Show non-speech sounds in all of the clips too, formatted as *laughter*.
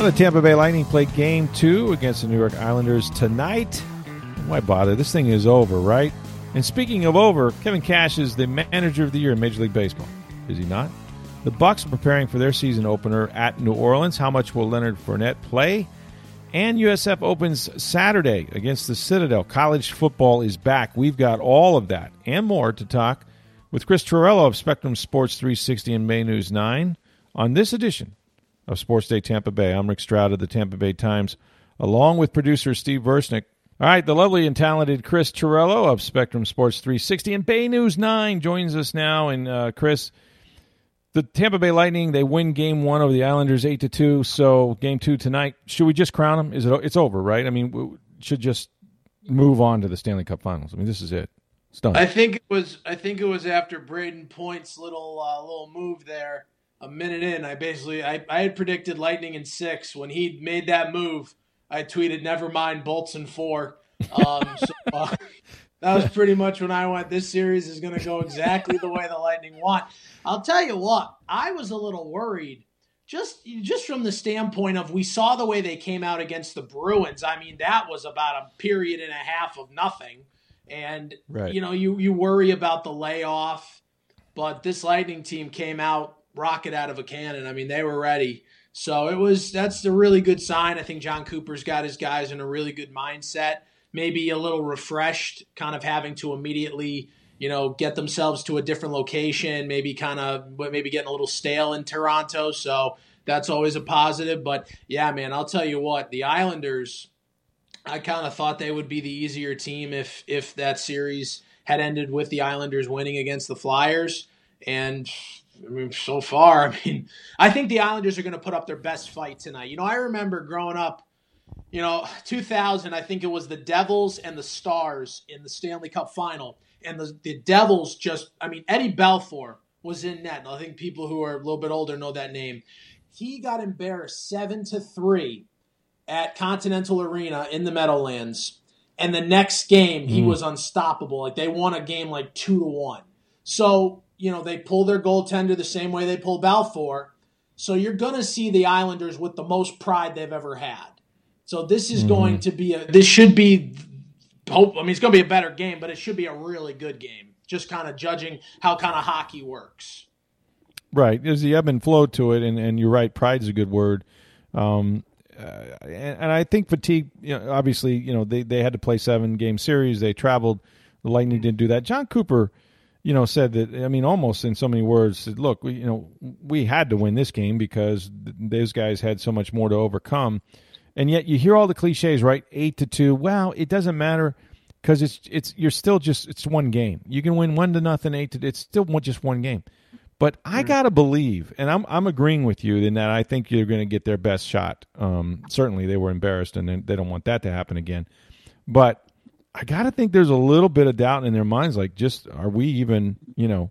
Well, the Tampa Bay Lightning play game two against the New York Islanders tonight. Why bother? This thing is over, right? And speaking of over, Kevin Cash is the manager of the year in Major League Baseball. Is he not? The Bucks are preparing for their season opener at New Orleans. How much will Leonard Fournette play? And USF opens Saturday against the Citadel. College football is back. We've got all of that and more to talk with Chris Torello of Spectrum Sports 360 and Bay News 9 on this edition of Sports Day Tampa Bay. I'm Rick Stroud of the Tampa Bay Times, along with producer Steve Versnick. All right, the lovely and talented Chris Torello of Spectrum Sports 360 and Bay News 9 joins us now. And uh, Chris, the Tampa Bay Lightning they win Game One over the Islanders eight to two. So Game Two tonight, should we just crown them? Is it? It's over, right? I mean, we should just move on to the Stanley Cup Finals. I mean, this is it. It's done. I think it was. I think it was after Brayden Point's little uh, little move there a minute in, I basically I, I had predicted Lightning in six. When he made that move, I tweeted, "Never mind, Bolts in four. Um, *laughs* so uh, that was pretty much when I went. This series is going to go exactly the way the Lightning want. I'll tell you what, I was a little worried. Just, just from the standpoint of we saw the way they came out against the Bruins. I mean, that was about a period and a half of nothing, and Right. you know, you you worry about the layoff, but this Lightning team came out rocket out of a cannon. I mean, they were ready. So it was that's a really good sign. I think Jon Cooper's got his guys in a really good mindset. Maybe a little refreshed, kind of having to immediately, you know, get themselves to a different location. Maybe kind of maybe getting a little stale in Toronto. So that's always a positive. But yeah, man, I'll tell you what, the Islanders. I kind of thought they would be the easier team if if that series had ended with the Islanders winning against the Flyers. And I mean, so far, *laughs* I mean, I think the Islanders are going to put up their best fight tonight. You know, I remember growing up, you know, 2000, I think it was the Devils and the Stars in the Stanley Cup final. And the, the Devils just, I mean, Eddie Belfour was in net. And I think people who are a little bit older know that name. He got embarrassed 7 to 3 at Continental Arena in the Meadowlands. And the next game, he mm. was unstoppable. Like they won a game like 2 to 1. So, you know, they pull their goaltender the same way they pull Belfour. So you're going to see the Islanders with the most pride they've ever had. So this is going to be a this should be hope I mean it's going to be a better game, but it should be a really good game. Just kind of judging how kind of hockey works. Right. There's the ebb and flow to it, and, and you're right. Pride's a good word. Um, uh, and, and I think fatigue. You know, obviously, you know they they had to play seven game series. They traveled. The Lightning didn't do that. Jon Cooper, you know, said that. I mean, almost in so many words, said, "Look, we, you know, we had to win this game because th- those guys had so much more to overcome." And yet, you hear all the cliches, right? Eight to two. Well, it doesn't matter because it's it's you're still just it's one game. You can win one to nothing, eight to. It's still one, just one game. But I gotta believe, and I'm I'm agreeing with you in that I think you're going to get their best shot. Um, certainly, they were embarrassed, and they don't want that to happen again. But I gotta think there's a little bit of doubt in their minds, like, just are we even, you know,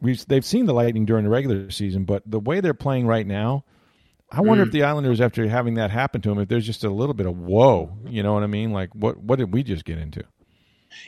we they've seen the Lightning during the regular season, but the way they're playing right now, I wonder if hmm. the Islanders, after having that happen to them, if there's just a little bit of whoa, you know what I mean? Like, what what did we just get into?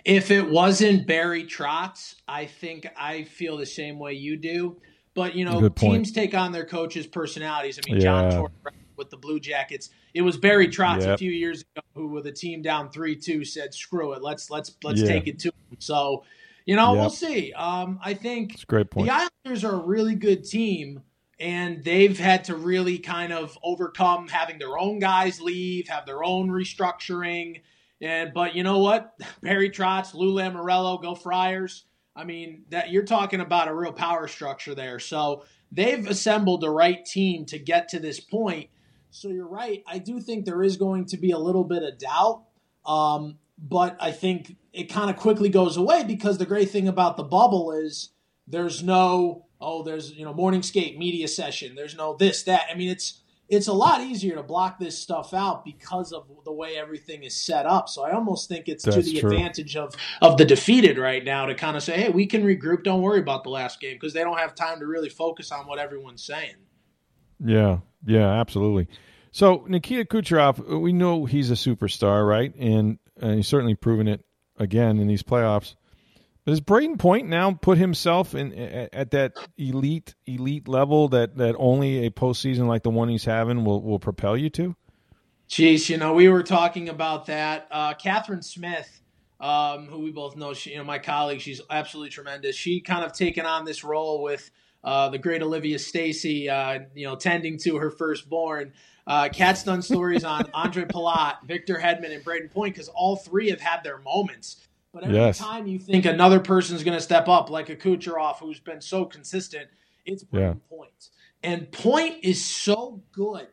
If it wasn't Barry Trotz, I think I feel the same way you do. But you know, teams take on their coaches' personalities. I mean, Yeah. John Tortorella with the Blue Jackets, it was Barry Trotz a few years ago who, with a team down three two, said, "Screw it, let's let's let's Yeah. take it to them." So, you know, Yep. we'll see. Um, I think It's great point. the Islanders are a really good team, and they've had to really kind of overcome having their own guys leave, have their own restructuring. And but you know what, *laughs* Barry Trotz, Lou Lamoriello, go Friars. I mean that you're talking about a real power structure there. So they've assembled the right team to get to this point. So you're right. I do think there is going to be a little bit of doubt. Um, but I think it kind of quickly goes away because the great thing about the bubble is there's no oh, there's you know morning skate media session. There's no this that. I mean, it's it's a lot easier to block this stuff out because of the way everything is set up. So I almost think it's That's to the true. advantage of of the defeated right now to kind of say, hey, we can regroup. Don't worry about the last game because they don't have time to really focus on what everyone's saying. Yeah, yeah, absolutely. So Nikita Kucherov, we know he's a superstar, right? And, and he's certainly proven it again in these playoffs. Does Brayden Point now put himself in at that elite elite level that, that only a postseason like the one he's having will, will propel you to? Jeez, you know, we were talking about that. Uh, Catherine Smith, um, who we both know, she, you know, my colleague, she's absolutely tremendous. She kind of taken on this role with uh, the great Olivia Stacey, uh, you know, tending to her firstborn. Uh, Cat's done stories on *laughs* Andre Palat, Victor Hedman, and Brayden Point because all three have had their moments. But every yes. time you think another person's going to step up, like a Kucherov who's been so consistent, it's Brayden yeah. Point. And Point is so good.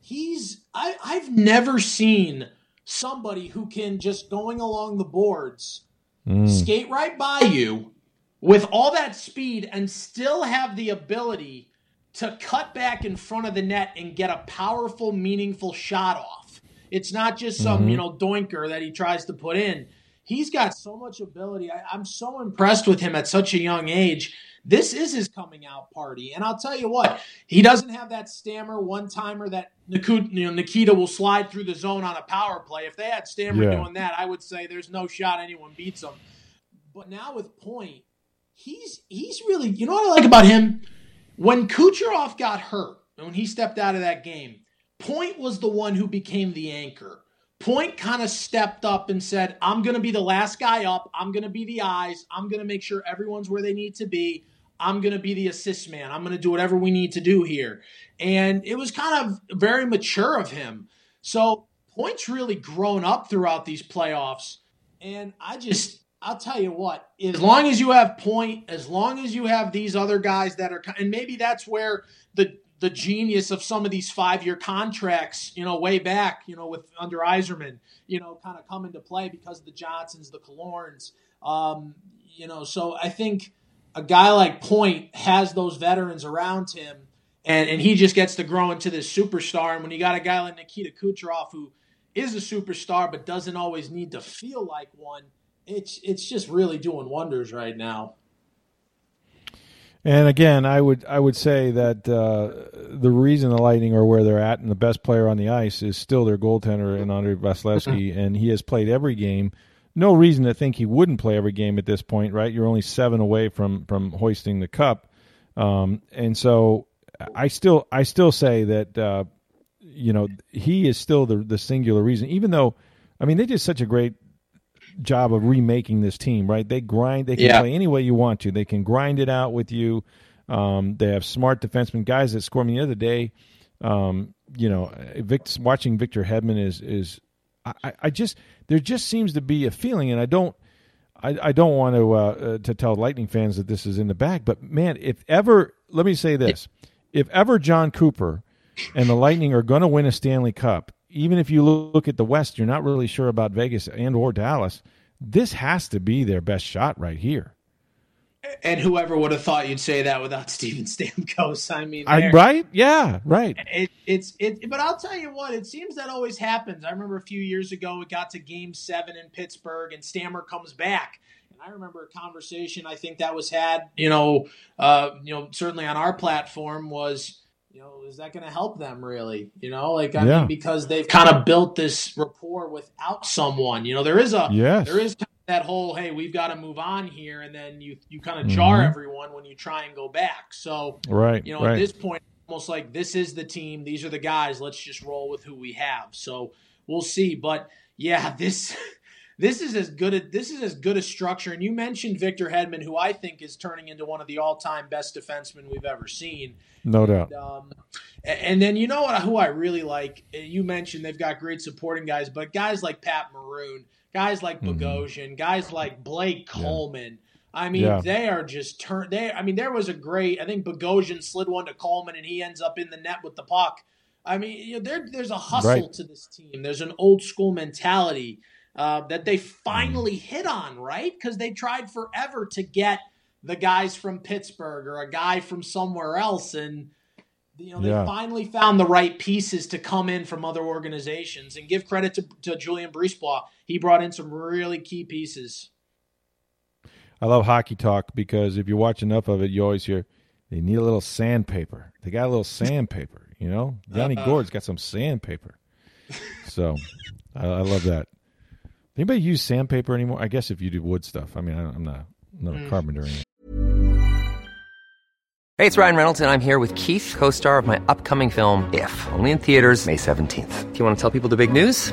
He's I, I've never seen somebody who can just going along the boards mm. skate right by you with all that speed and still have the ability to cut back in front of the net and get a powerful, meaningful shot off. It's not just some, mm-hmm. you know, doinker that he tries to put in he's got so much ability. I, am so impressed with him at such a young age. This is his coming out party, and I'll tell you what, he doesn't have that Stammer one timer that Nikita, you know, Nikita will slide through the zone on a power play. If they had Stammer yeah. doing that, I would say there's no shot anyone beats him. But now with Point, he's he's really you know what I like about him. When Kucherov got hurt, when he stepped out of that game, Point was the one who became the anchor. Point kind of stepped up and said, I'm going to be the last guy up. I'm going to be the eyes. I'm going to make sure everyone's where they need to be. I'm going to be the assist man. I'm going to do whatever we need to do here. And it was kind of very mature of him. So Point's really grown up throughout these playoffs. And I just, I'll tell you what, as long as you have Point, as long as you have these other guys that are, and maybe that's where the the genius of some of these five year contracts, you know, way back, you know, with under Yzerman, you know, kind of come into play because of the Johnsons, the Killorns, um, you know. So I think a guy like Point has those veterans around him, and and he just gets to grow into this superstar. And when you got a guy like Nikita Kucherov who is a superstar but doesn't always need to feel like one, it's it's just really doing wonders right now. And again, I would I would say that uh, the reason the Lightning are where they're at and the best player on the ice is still their goaltender in Andrei Vasilevskiy, mm-hmm. *laughs* and he has played every game. No reason to think he wouldn't play every game at this point, right? You're only seven away from from hoisting the cup, um, and so I still I still say that uh, you know he is still the the singular reason. Even though, I mean, they did such a great job of remaking this team, right? They grind. They can yeah. play any way you want to. They can grind it out with you. Um, they have smart defensemen, guys that score. I mean, the other day, um, you know, Vic, watching Victor Hedman is is I, I, just there just seems to be a feeling, and I don't. I, I don't want to uh, uh, to tell Lightning fans that this is in the bag, but man, if ever, let me say this: if ever Jon Cooper and the Lightning are going to win a Stanley Cup, even if you look at the West, you're not really sure about Vegas and or Dallas. This has to be their best shot right here. And whoever would have thought you'd say that without *laughs* Steven Stamkos? I mean, I, right? Yeah, right. It, it's it, but I'll tell you what. It seems that always happens. I remember a few years ago, it got to Game Seven in Pittsburgh, and Stammer comes back. And I remember a conversation I think that was had. You know, uh, you know, certainly on our platform was you know, is that going to help them really? You know, like I yeah. mean, because they've kind of built this rapport without someone. You know, there is a yes. there is that whole hey, we've got to move on here, and then you you kind of jar mm-hmm. everyone when you try and go back. So right, you know, right. at this point, almost like this is the team, these are the guys. Let's just roll with who we have. So we'll see, but yeah, *laughs* this. This is as good a this is as good a structure. And you mentioned Victor Hedman, who I think is turning into one of the all time best defensemen we've ever seen. No doubt. And, um, and then you know what? Who I really like? You mentioned they've got great supporting guys, but guys like Pat Maroon, guys like mm-hmm. Bogosian, guys like Blake Coleman. Yeah. I mean, yeah. they are just turn. They, I mean, there was a great. I think Bogosian slid one to Coleman, and he ends up in the net with the puck. I mean, you know, there, there's a hustle right. to this team. There's an old school mentality uh, that they finally hit on, right? Because they tried forever to get the guys from Pittsburgh or a guy from somewhere else. And, you know, they Yeah. finally found the right pieces to come in from other organizations and give credit to, to Julien BriseBois. He brought in some really key pieces. I love hockey talk because if you watch enough of it, you always hear they need a little sandpaper. They got a little sandpaper, you know. Johnny Uh-uh. Gord's got some sandpaper, so I, I love that. Anybody use sandpaper anymore? I guess if you do wood stuff. I mean, I, I'm not, I'm not a mm. carpenter. Or anything. Hey, it's Ryan Reynolds, and I'm here with Keith, co star of my upcoming film, If, only in theaters, May 17th. Do you want to tell people the big news?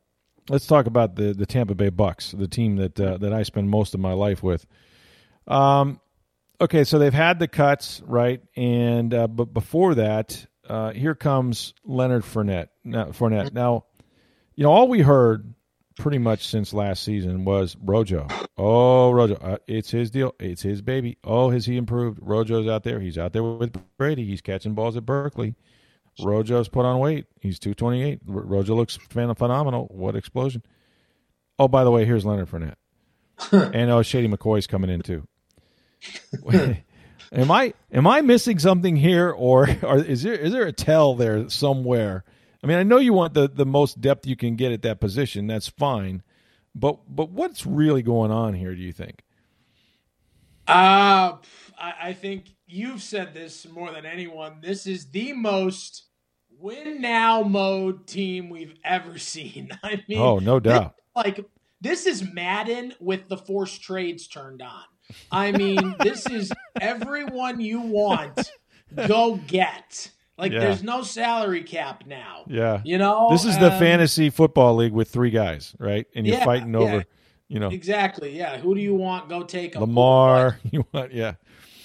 let's talk about the the Tampa Bay Bucks, the team that uh, that I spend most of my life with. Um, okay, so they've had the cuts, right? And uh, but before that, uh, here comes Leonard Fournette. Now, Fournette. Now, you know, all we heard pretty much since last season was Rojo. Oh, Rojo, uh, it's his deal. It's his baby. Oh, has he improved? Rojo's out there. He's out there with Brady. He's catching balls at Berkeley. Rojo's put on weight. He's 228. Rojo looks phenomenal. What explosion. Oh, by the way, here's Leonard Fournette. *laughs* and oh, Shady McCoy's coming in too. *laughs* am I am I missing something here, or, *laughs* or is there is there a tell there somewhere? I mean, I know you want the, the most depth you can get at that position. That's fine, but but what's really going on here? Do you think? Uh, I, I think you've said this more than anyone. This is the most win now mode team we've ever seen. *laughs* I mean, Oh, no this- doubt. like this is Madden with the forced trades turned on. I mean, *laughs* this is everyone you want, go get. Like, Yeah. there's no salary cap now. Yeah, You know, this is the Um, fantasy football league with three guys, right? And you're Yeah, fighting yeah. You know, Exactly. Yeah. Who do you want? Go take 'em. Lamar. *laughs* You want, yeah.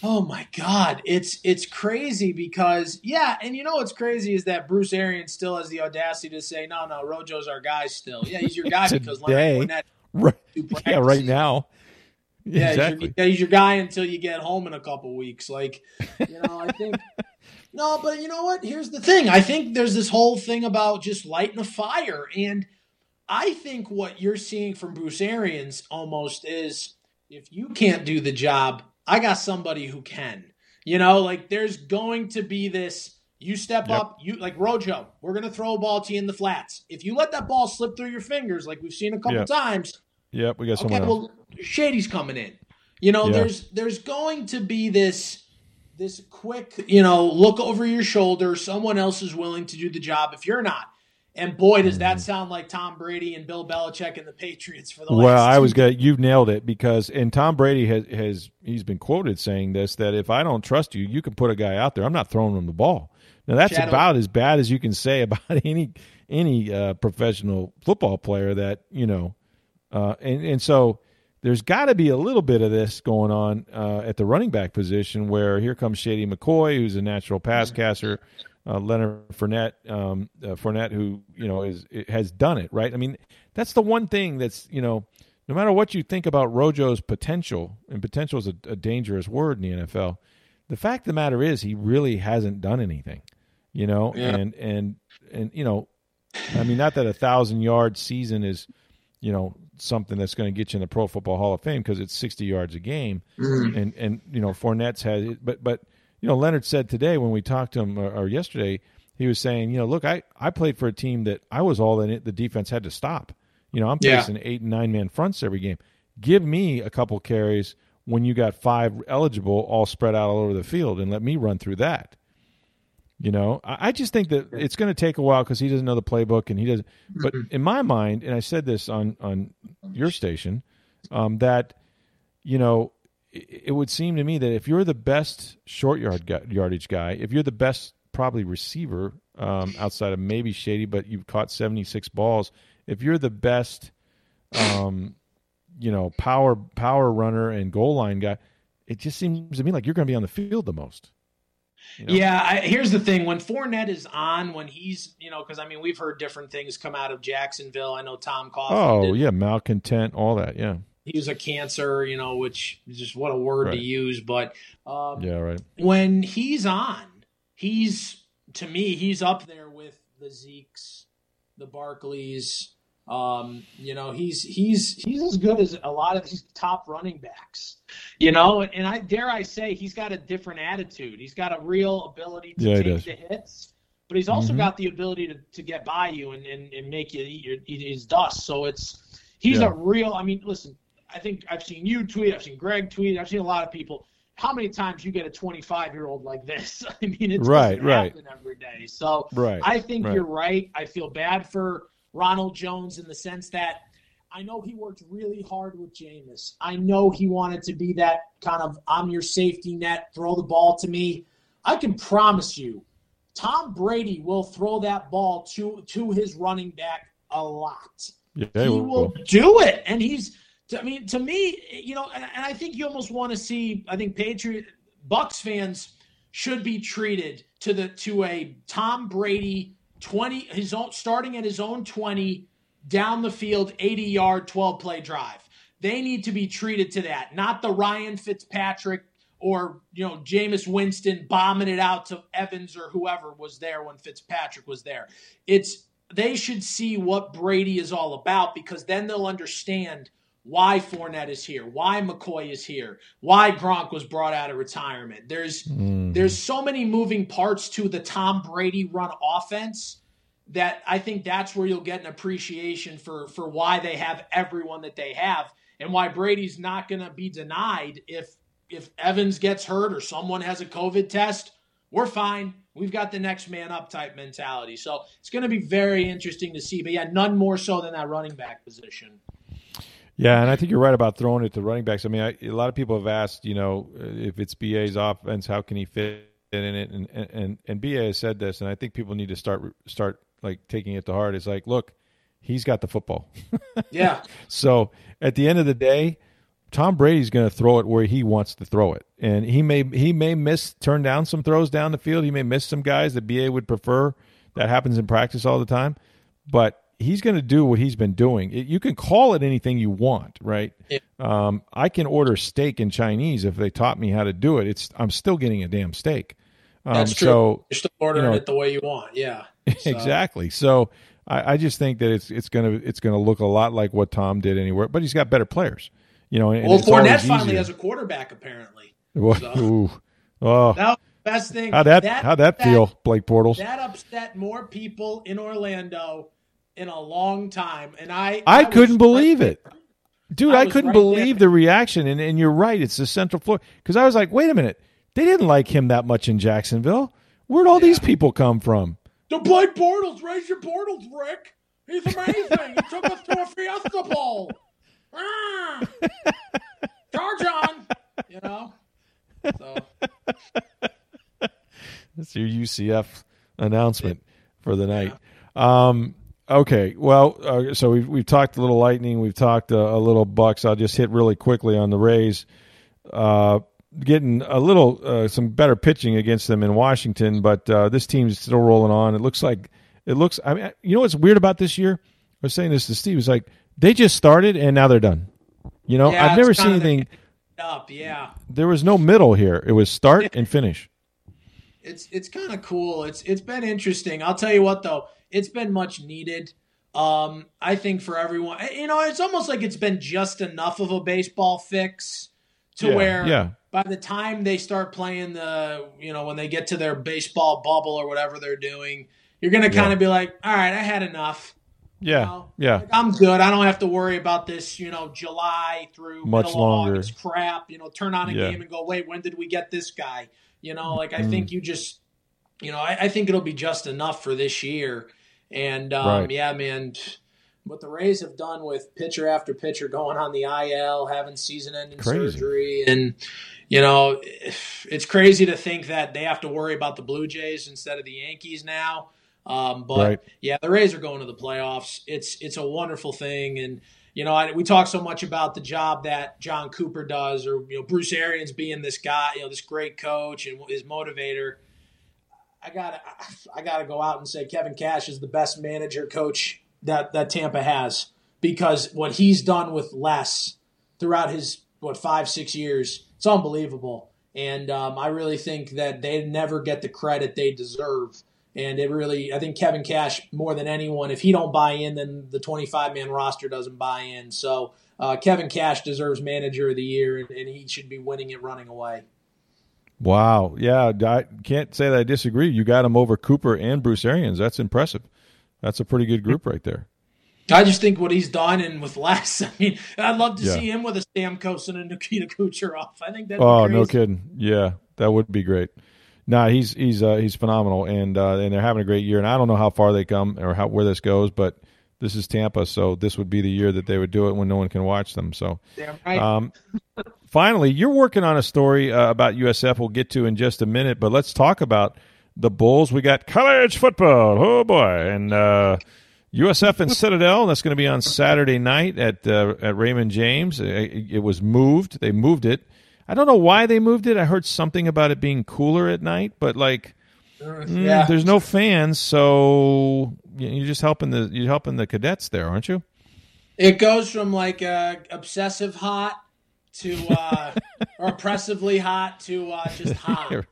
Oh my God, it's it's crazy because yeah, and you know what's crazy is that Bruce Arians still has the audacity to say, "No, no, Rojo's our guy still." Yeah, he's your guy *laughs* because. Leonard Fournette. *laughs* Right. Yeah, right now. Yeah, exactly. he's, your, yeah, he's your guy until you get home in a couple weeks. Like, you know, I think. No, but you know what? Here's the thing. I think there's this whole thing about just lighting a fire, and I think what you're seeing from Bruce Arians almost is if you can't do the job, I got somebody who can. You know, like there's going to be this. You step Yep. up, you like Rojo. We're gonna throw a ball to you in the flats. If you let that ball slip through your fingers, like we've seen a couple Yep. times, Yep, we got someone okay, well, Shady's coming in. You know, Yeah. there's there's going to be this this quick, you know, look over your shoulder. Someone else is willing to do the job if you're not. And boy, does Mm-hmm. that sound like Tom Brady and Bill Belichick and the Patriots for the Well, last. Well, I was gonna. You nailed it because, and Tom Brady has has he's been quoted saying this that if I don't trust you, you can put a guy out there. I'm not throwing him the ball. Now that's Shadow. about as bad as you can say *laughs* about any any uh, professional football player that you know, uh, and and so there's got to be a little bit of this going on uh, at the running back position where here comes Shady McCoy, who's a natural pass catcher. Uh, Leonard Fournette, um, uh, Fournette, who you know is has done it right. I mean, that's the one thing that's you know, no matter what you think about Rojo's potential, and potential is a, a dangerous word in the NFL. The fact of the matter is, he really hasn't done anything. You know, Yeah. and and and you know, I mean, not that a thousand yard season is, you know, something that's going to get you in the Pro Football Hall of Fame because it's sixty yards a game, and and you know, Fournette's had, but but you know, Leonard said today when we talked to him or, or yesterday, he was saying, you know, look, I I played for a team that I was all in it. The defense had to stop. You know, I'm Yeah. facing eight and nine man fronts every game. Give me a couple carries when you got five eligible, all spread out all over the field, and let me run through that. You know, I, I just think that it's going to take a while because he doesn't know the playbook and he doesn't. But in my mind, and I said this on on your station, um, that you know, it, would seem to me that if you're the best short yard yardage guy, if you're the best probably receiver um, outside of maybe Shady, but you've caught 76 balls, if you're the best, um, you know, power power runner and goal line guy, it just seems to me like you're going to be on the field the most. You know? Yeah, I, here's the thing: when Fournette is on, when he's, you know, because I mean, we've heard different things come out of Jacksonville. I know Tom Coughlin. Oh did. yeah, malcontent, all that. Yeah, he was a cancer, you know, which is just what a word right. to use. But um, yeah, right. When he's on, he's to me, he's up there with the Zekes, the Barkleys. Um, you know, he's he's he's as good as a lot of these top running backs. You know, and I dare I say he's got a different attitude. He's got a real ability to yeah, take the hits, but he's also mm-hmm. got the ability to, to get by you and, and, and make you eat, your, eat his dust. So it's he's yeah. a real. I mean, listen, I think I've seen you tweet, I've seen Greg tweet, I've seen a lot of people. How many times you get a 25 year old like this? *laughs* I mean, it right, right. every day. So right, I think right. you're right. I feel bad for Ronald Jones in the sense that I know he worked really hard with Jameis. I know he wanted to be that kind of I'm your safety net, throw the ball to me. I can promise you, Tom Brady will throw that ball to to his running back a lot. Yeah, he will do it, and he's. I mean, to me, you know, and, and I think you almost want to see. I think Patriot Bucks fans should be treated to the to a Tom Brady 20 his own starting at his own 20 down the field 80 yard 12 play drive they need to be treated to that not the ryan fitzpatrick or you know Jameis Winston bombing it out to Evans or whoever was there when Fitzpatrick was there. It's they should see what Brady is all about because then they'll understand why Fournette is here, why McCoy is here, why Gronk was brought out of retirement. There's mm. there's so many moving parts to the Tom Brady run offense that I think that's where you'll get an appreciation for for why they have everyone that they have and why Brady's not going to be denied if if Evans gets hurt or someone has a COVID test. We're fine. We've got the next man up type mentality. So it's going to be very interesting to see. But yeah, none more so than that running back position. Yeah, and I think you're right about throwing it to running backs. I mean, I, a lot of people have asked, you know, if it's BA's offense, how can he fit in it? And and and BA has said this, and I think people need to start start like taking it to heart. It's like, look, he's got the football. *laughs* yeah. So at the end of the day, Tom Brady's going to throw it where he wants to throw it, and he may he may miss turn down some throws down the field. He may miss some guys that BA would prefer. That happens in practice all the time, but he's going to do what he's been doing. It, you can call it anything you want, right? Yeah. Um, I can order steak in Chinese if they taught me how to do it. It's I'm still getting a damn steak. Um, That's true. So, You're still ordering you know, it the way you want. Yeah. *laughs* So. exactly. So I, I, just think that it's it's gonna it's gonna look a lot like what Tom did anywhere, but he's got better players. You know. well, Fournette finally has a quarterback apparently. *laughs* Well, so. ooh, oh. That best thing. How that, that how that, feel, Blake Bortles? That upset more people in Orlando in a long time, and I I, I couldn't believe right it, dude. I, I couldn't right believe there. the reaction, and and you're right, it's the central floor because I was like, wait a minute, they didn't like him that much in Jacksonville. Where'd all yeah. these people come from? The Blake Bortles, raise your Bortles, Rick. He's amazing. he took us to a Fiesta Bowl. Ah. Charge on, you know. So. *laughs* That's your UCF announcement yeah. for the night. Yeah. Um, Okay, well, uh, so we've we've talked a little lightning, we've talked a, a, little bucks. I'll just hit really quickly on the Rays. Uh, getting a little uh, some better pitching against them in Washington, but uh, this team's still rolling on. It looks like it looks. I mean, you know what's weird about this year? I was saying this to Steve. It's like they just started and now they're done. You know, yeah, I've never seen anything up. Yeah, there was no middle here. It was start and finish. *laughs* It's it's kind of cool. It's it's been interesting. I'll tell you what though it's been much needed. Um, I think for everyone, you know, it's almost like it's been just enough of a baseball fix to yeah, where yeah. by the time they start playing the, you know, when they get to their baseball bubble or whatever they're doing, you're going to kind of yeah. be like, all right, I had enough. Yeah, you know? yeah. Like, I'm good. I don't have to worry about this. You know, July through much longer. August crap. You know, turn on a game and go, wait, when did we get this guy? You know, like I mm. think you just, you know, I, I, think it'll be just enough for this year. And um, right. yeah, man, what the Rays have done with pitcher after pitcher going on the IL, having season-ending surgery, and you know, it's crazy to think that they have to worry about the Blue Jays instead of the Yankees now. Um, but right. yeah, the Rays are going to the playoffs. It's it's a wonderful thing, and you know, I, we talk so much about the job that Jon Cooper does, or you know, Bruce Arians being this guy, you know, this great coach and his motivator. I gotta, I gotta go out and say Kevin Cash is the best manager coach that that Tampa has because what he's done with less throughout his what five six years, it's unbelievable. And um, I really think that they never get the credit they deserve. And it really, I think Kevin Cash more than anyone, if he don't buy in, then the 25 man roster doesn't buy in. So uh, Kevin Cash deserves Manager of the Year, and, and he should be winning it running away. Wow. Yeah, I can't say that I disagree. You got him over Cooper and Bruce Arians. That's impressive. That's a pretty good group right there. I just think what he's done and with less. *laughs* I mean, I'd love to yeah. see him with a Stamkos and a Nikita Kucherov. I think that. Oh no, kidding! Yeah, that would be great. Nah, he's he's uh, he's phenomenal, and uh, and they're having a great year. And I don't know how far they come or how where this goes, but this is Tampa, so this would be the year that they would do it when no one can watch them. So, right. um, *laughs* finally, you're working on a story uh, about USF. We'll get to in just a minute, but let's talk about the Bulls. We got college football. Oh boy, and uh, USF and Citadel. That's going to be on Saturday night at uh, at Raymond James. It, it, was moved. They moved it. I don't know why they moved it. I heard something about it being cooler at night, but like, mm, yeah. there's no fans, so you're just helping the you're helping the cadets there, aren't you? It goes from like uh, obsessive hot to uh, or oppressively hot to uh, just *laughs* hot.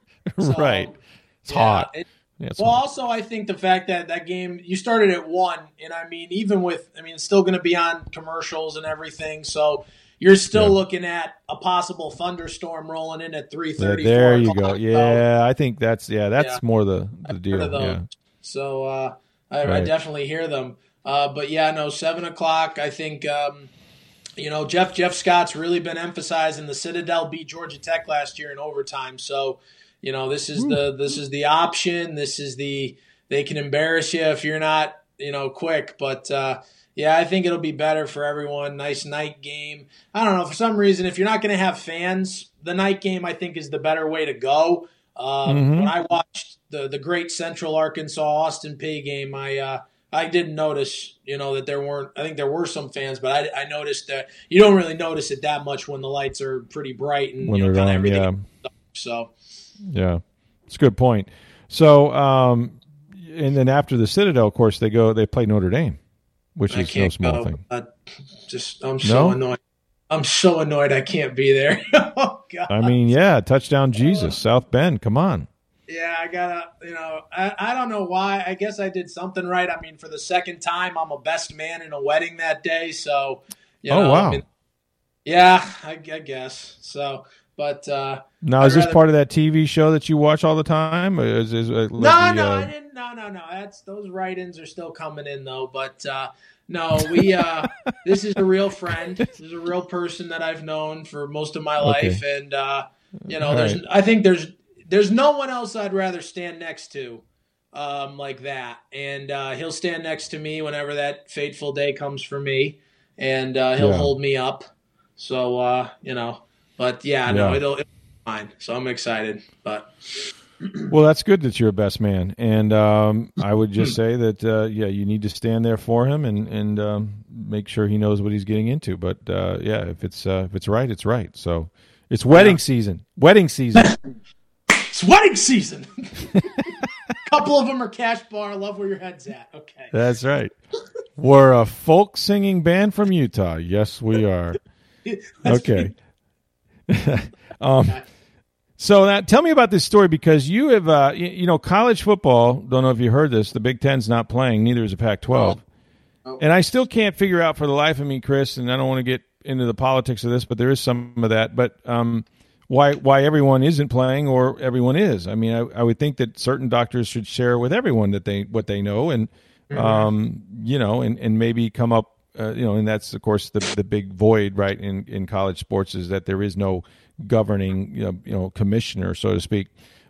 right. It's yeah, hot. It, yeah, well, also I think the fact that that game you started at one, and I mean even with I mean it's still going to be on commercials and everything, so you're still yeah. looking at a possible thunderstorm rolling in at three thirty. There you go. Yeah, so, I think that's yeah that's more the the deal. Yeah. So uh, I, right. I, definitely hear them. Uh, but yeah, no, seven o'clock. I think um, you know Jeff Jeff Scott's really been emphasizing the Citadel beat Georgia Tech last year in overtime. So you know, this is the this is the option. This is the they can embarrass you if you're not you know quick. But uh, yeah, I think it'll be better for everyone. Nice night game. I don't know for some reason if you're not going to have fans, the night game I think is the better way to go. Um, mm-hmm. When I watched the the great Central Arkansas Austin Peay game, I uh, I didn't notice, you know, that there weren't. I think there were some fans, but I, I noticed that you don't really notice it that much when the lights are pretty bright and when you know, kind of everything. Yeah. So yeah, it's a good point. So, um, and then after the Citadel, of course, they go they play Notre Dame, which I is no small go. thing. I just I'm so no? annoyed. I'm so annoyed I can't be there. *laughs* oh God! I mean, yeah, touchdown Jesus, South Bend. Come on. Yeah, I gotta, you know, I, I don't know why. I guess I did something right. I mean, for the second time, I'm a best man in a wedding that day. So, you oh, know, oh wow, I mean, yeah, I, I guess so. But uh, now, I'd is this rather... part of that TV show that you watch all the time? Is, is, uh, no, the, no, uh... I didn't. No, no, no. That's those write-ins are still coming in though. But uh, no, we. Uh, *laughs* this is a real friend. This is a real person that I've known for most of my life, okay. and uh, you know, all there's. Right. I think there's there's no one else I'd rather stand next to. Um, like that, and uh, he'll stand next to me whenever that fateful day comes for me, and uh, he'll yeah. hold me up. So uh, you know, but yeah, yeah. no, it'll, it'll fine. So I'm excited. But *clears throat* well, that's good that you're a best man, and um, I would just say that uh, yeah, you need to stand there for him and and um, make sure he knows what he's getting into. But uh, yeah, if it's uh, if it's right, it's right. So it's wedding yeah. season. Wedding season. *laughs* it's wedding season. *laughs* couple of them are cash bar. I love where your head's at. Okay, that's right. We're a folk singing band from Utah. Yes, we are. *laughs* okay. *laughs* um, so that tell me about this story because you have, uh, you, you, know, college football. Don't know if you heard this. The Big Ten's not playing. Neither is the Pac-12. Oh. And I still can't figure out for the life of me, Chris. And I don't want to get into the politics of this, but there is some of that. But um, why why everyone isn't playing or everyone is? I mean, I, I, would think that certain doctors should share with everyone that they what they know, and mm-hmm. um, you know, and and maybe come up uh, you know, and that's of course the the big void, right, in in college sports is that there is no governing, you know, you know commissioner, so to speak.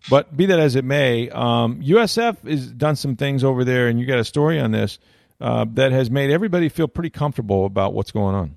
But be that as it may, um, USF has done some things over there, and you got a story on this uh, that has made everybody feel pretty comfortable about what's going on.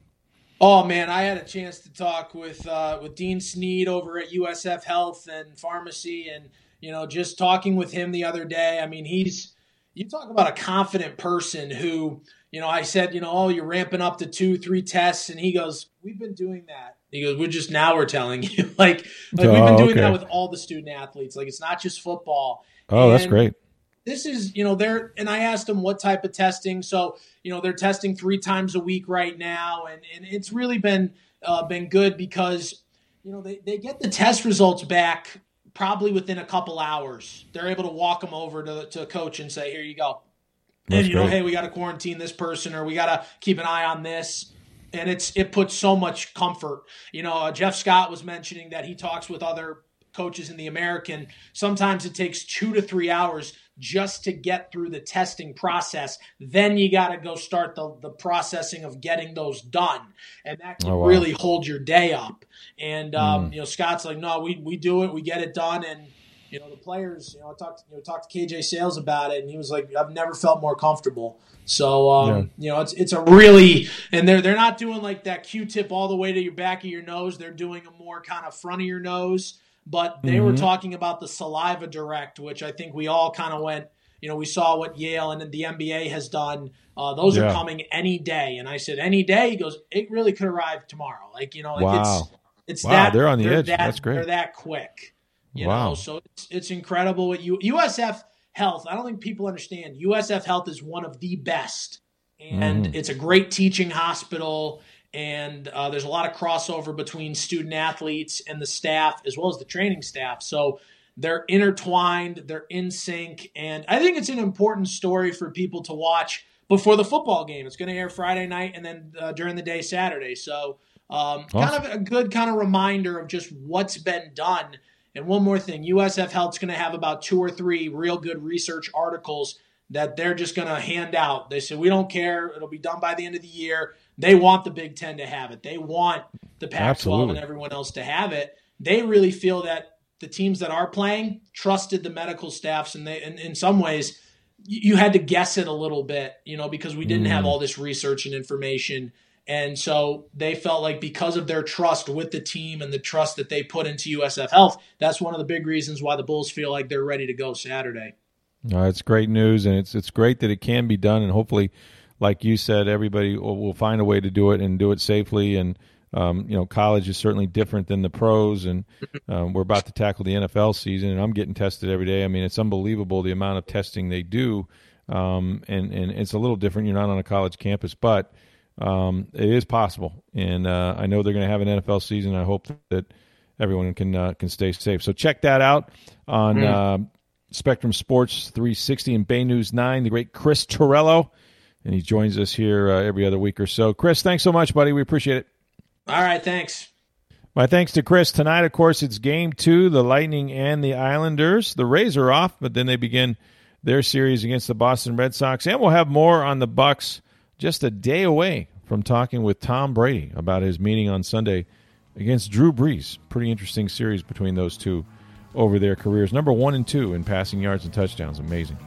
Oh man, I had a chance to talk with uh, with Dean Sneed over at USF Health and Pharmacy, and you know, just talking with him the other day. I mean, he's you talk about a confident person who, you know, I said, you know, oh, you're ramping up to two, three tests, and he goes, we've been doing that. He goes, we're just now we're telling you, *laughs* like, like oh, we've been oh, doing okay. that with all the student athletes. Like, it's not just football. Oh, and that's great. This is, you know, they're, and I asked them what type of testing. So, you know, they're testing three times a week right now, and and it's really been uh, been good because, you know, they they get the test results back probably within a couple hours. They're able to walk them over to, to a coach and say, here you go. That's and, you great. know, hey, we got to quarantine this person or we got to keep an eye on this. And it's it puts so much comfort. You know, uh, Jeff Scott was mentioning that he talks with other coaches in the American. Sometimes it takes two to three hours just to get through the testing process. Then you got to go start the, the processing of getting those done. And that can oh, wow. really hold your day up. And, um, mm. you know, Scott's like, no, we, we do it, we get it done. And, you know, the players, you know, I talked, you know, talked to KJ Sails about it and he was like, I've never felt more comfortable. So, um, yeah. you know, it's, it's a really, and they're, they're not doing like that Q-tip all the way to your back of your nose. They're doing a more kind of front of your nose but they mm-hmm. were talking about the saliva direct, which I think we all kind of went. You know, we saw what Yale and the NBA has done. Uh, those yeah. are coming any day, and I said any day. He goes, it really could arrive tomorrow. Like you know, like wow. it's it's wow, that they're on the edge. That, That's great. They're that quick. You wow. know, so it's it's incredible what you USF Health. I don't think people understand. USF Health is one of the best, and mm. it's a great teaching hospital and uh, there's a lot of crossover between student athletes and the staff as well as the training staff. So they're intertwined they're in sync and i think it's an important story for people to watch before the football game. It's going to air friday night and then uh, during the day saturday. So um, awesome. kind of a good kind of reminder of just what's been done. And one more thing usf health's going to have about two or three real good research articles that they're just going to hand out. They said we don't care. It'll be done by the end of the year they want the Big Ten to have it. They want the Pac 12 and everyone else to have it. They really feel that the teams that are playing trusted the medical staffs, and they, and in some ways, you had to guess it a little bit, you know, because we didn't mm. have all this research and information. And so they felt like because of their trust with the team and the trust that they put into USF Health, that's one of the big reasons why the Bulls feel like they're ready to go Saturday. Uh, it's great news, and it's it's great that it can be done, and hopefully like you said, everybody will, will find a way to do it and do it safely. And um, you know, college is certainly different than the pros, and um, we're about to tackle the NFL season, and I'm getting tested every day. I mean, it's unbelievable the amount of testing they do, um, and and it's a little different. You're not on a college campus, but um, it is possible, and uh, I know they're going to have an NFL season. I hope that everyone can uh, can stay safe. So check that out on mm. uh, Spectrum Sports 360 and Bay News Nine. The great Chris Torello and he joins us here uh, every other week or so. Chris, thanks so much, buddy. We appreciate it. All right, thanks. My thanks to Chris. Tonight, of course, it's game two, the Lightning and the Islanders. The Rays are off, but then they begin their series against the Boston Red Sox. And we'll have more on the Bucks just a day away from talking with Tom Brady about his meeting on Sunday against Drew Brees. Pretty interesting series between those two over their careers. Number one and two in passing yards and touchdowns. Amazing.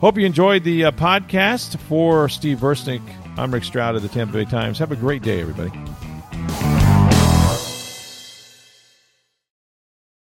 Hope you enjoyed the uh, podcast. For Steve Versnick, I'm Rick Stroud of the Tampa Bay Times. Have a great day, everybody.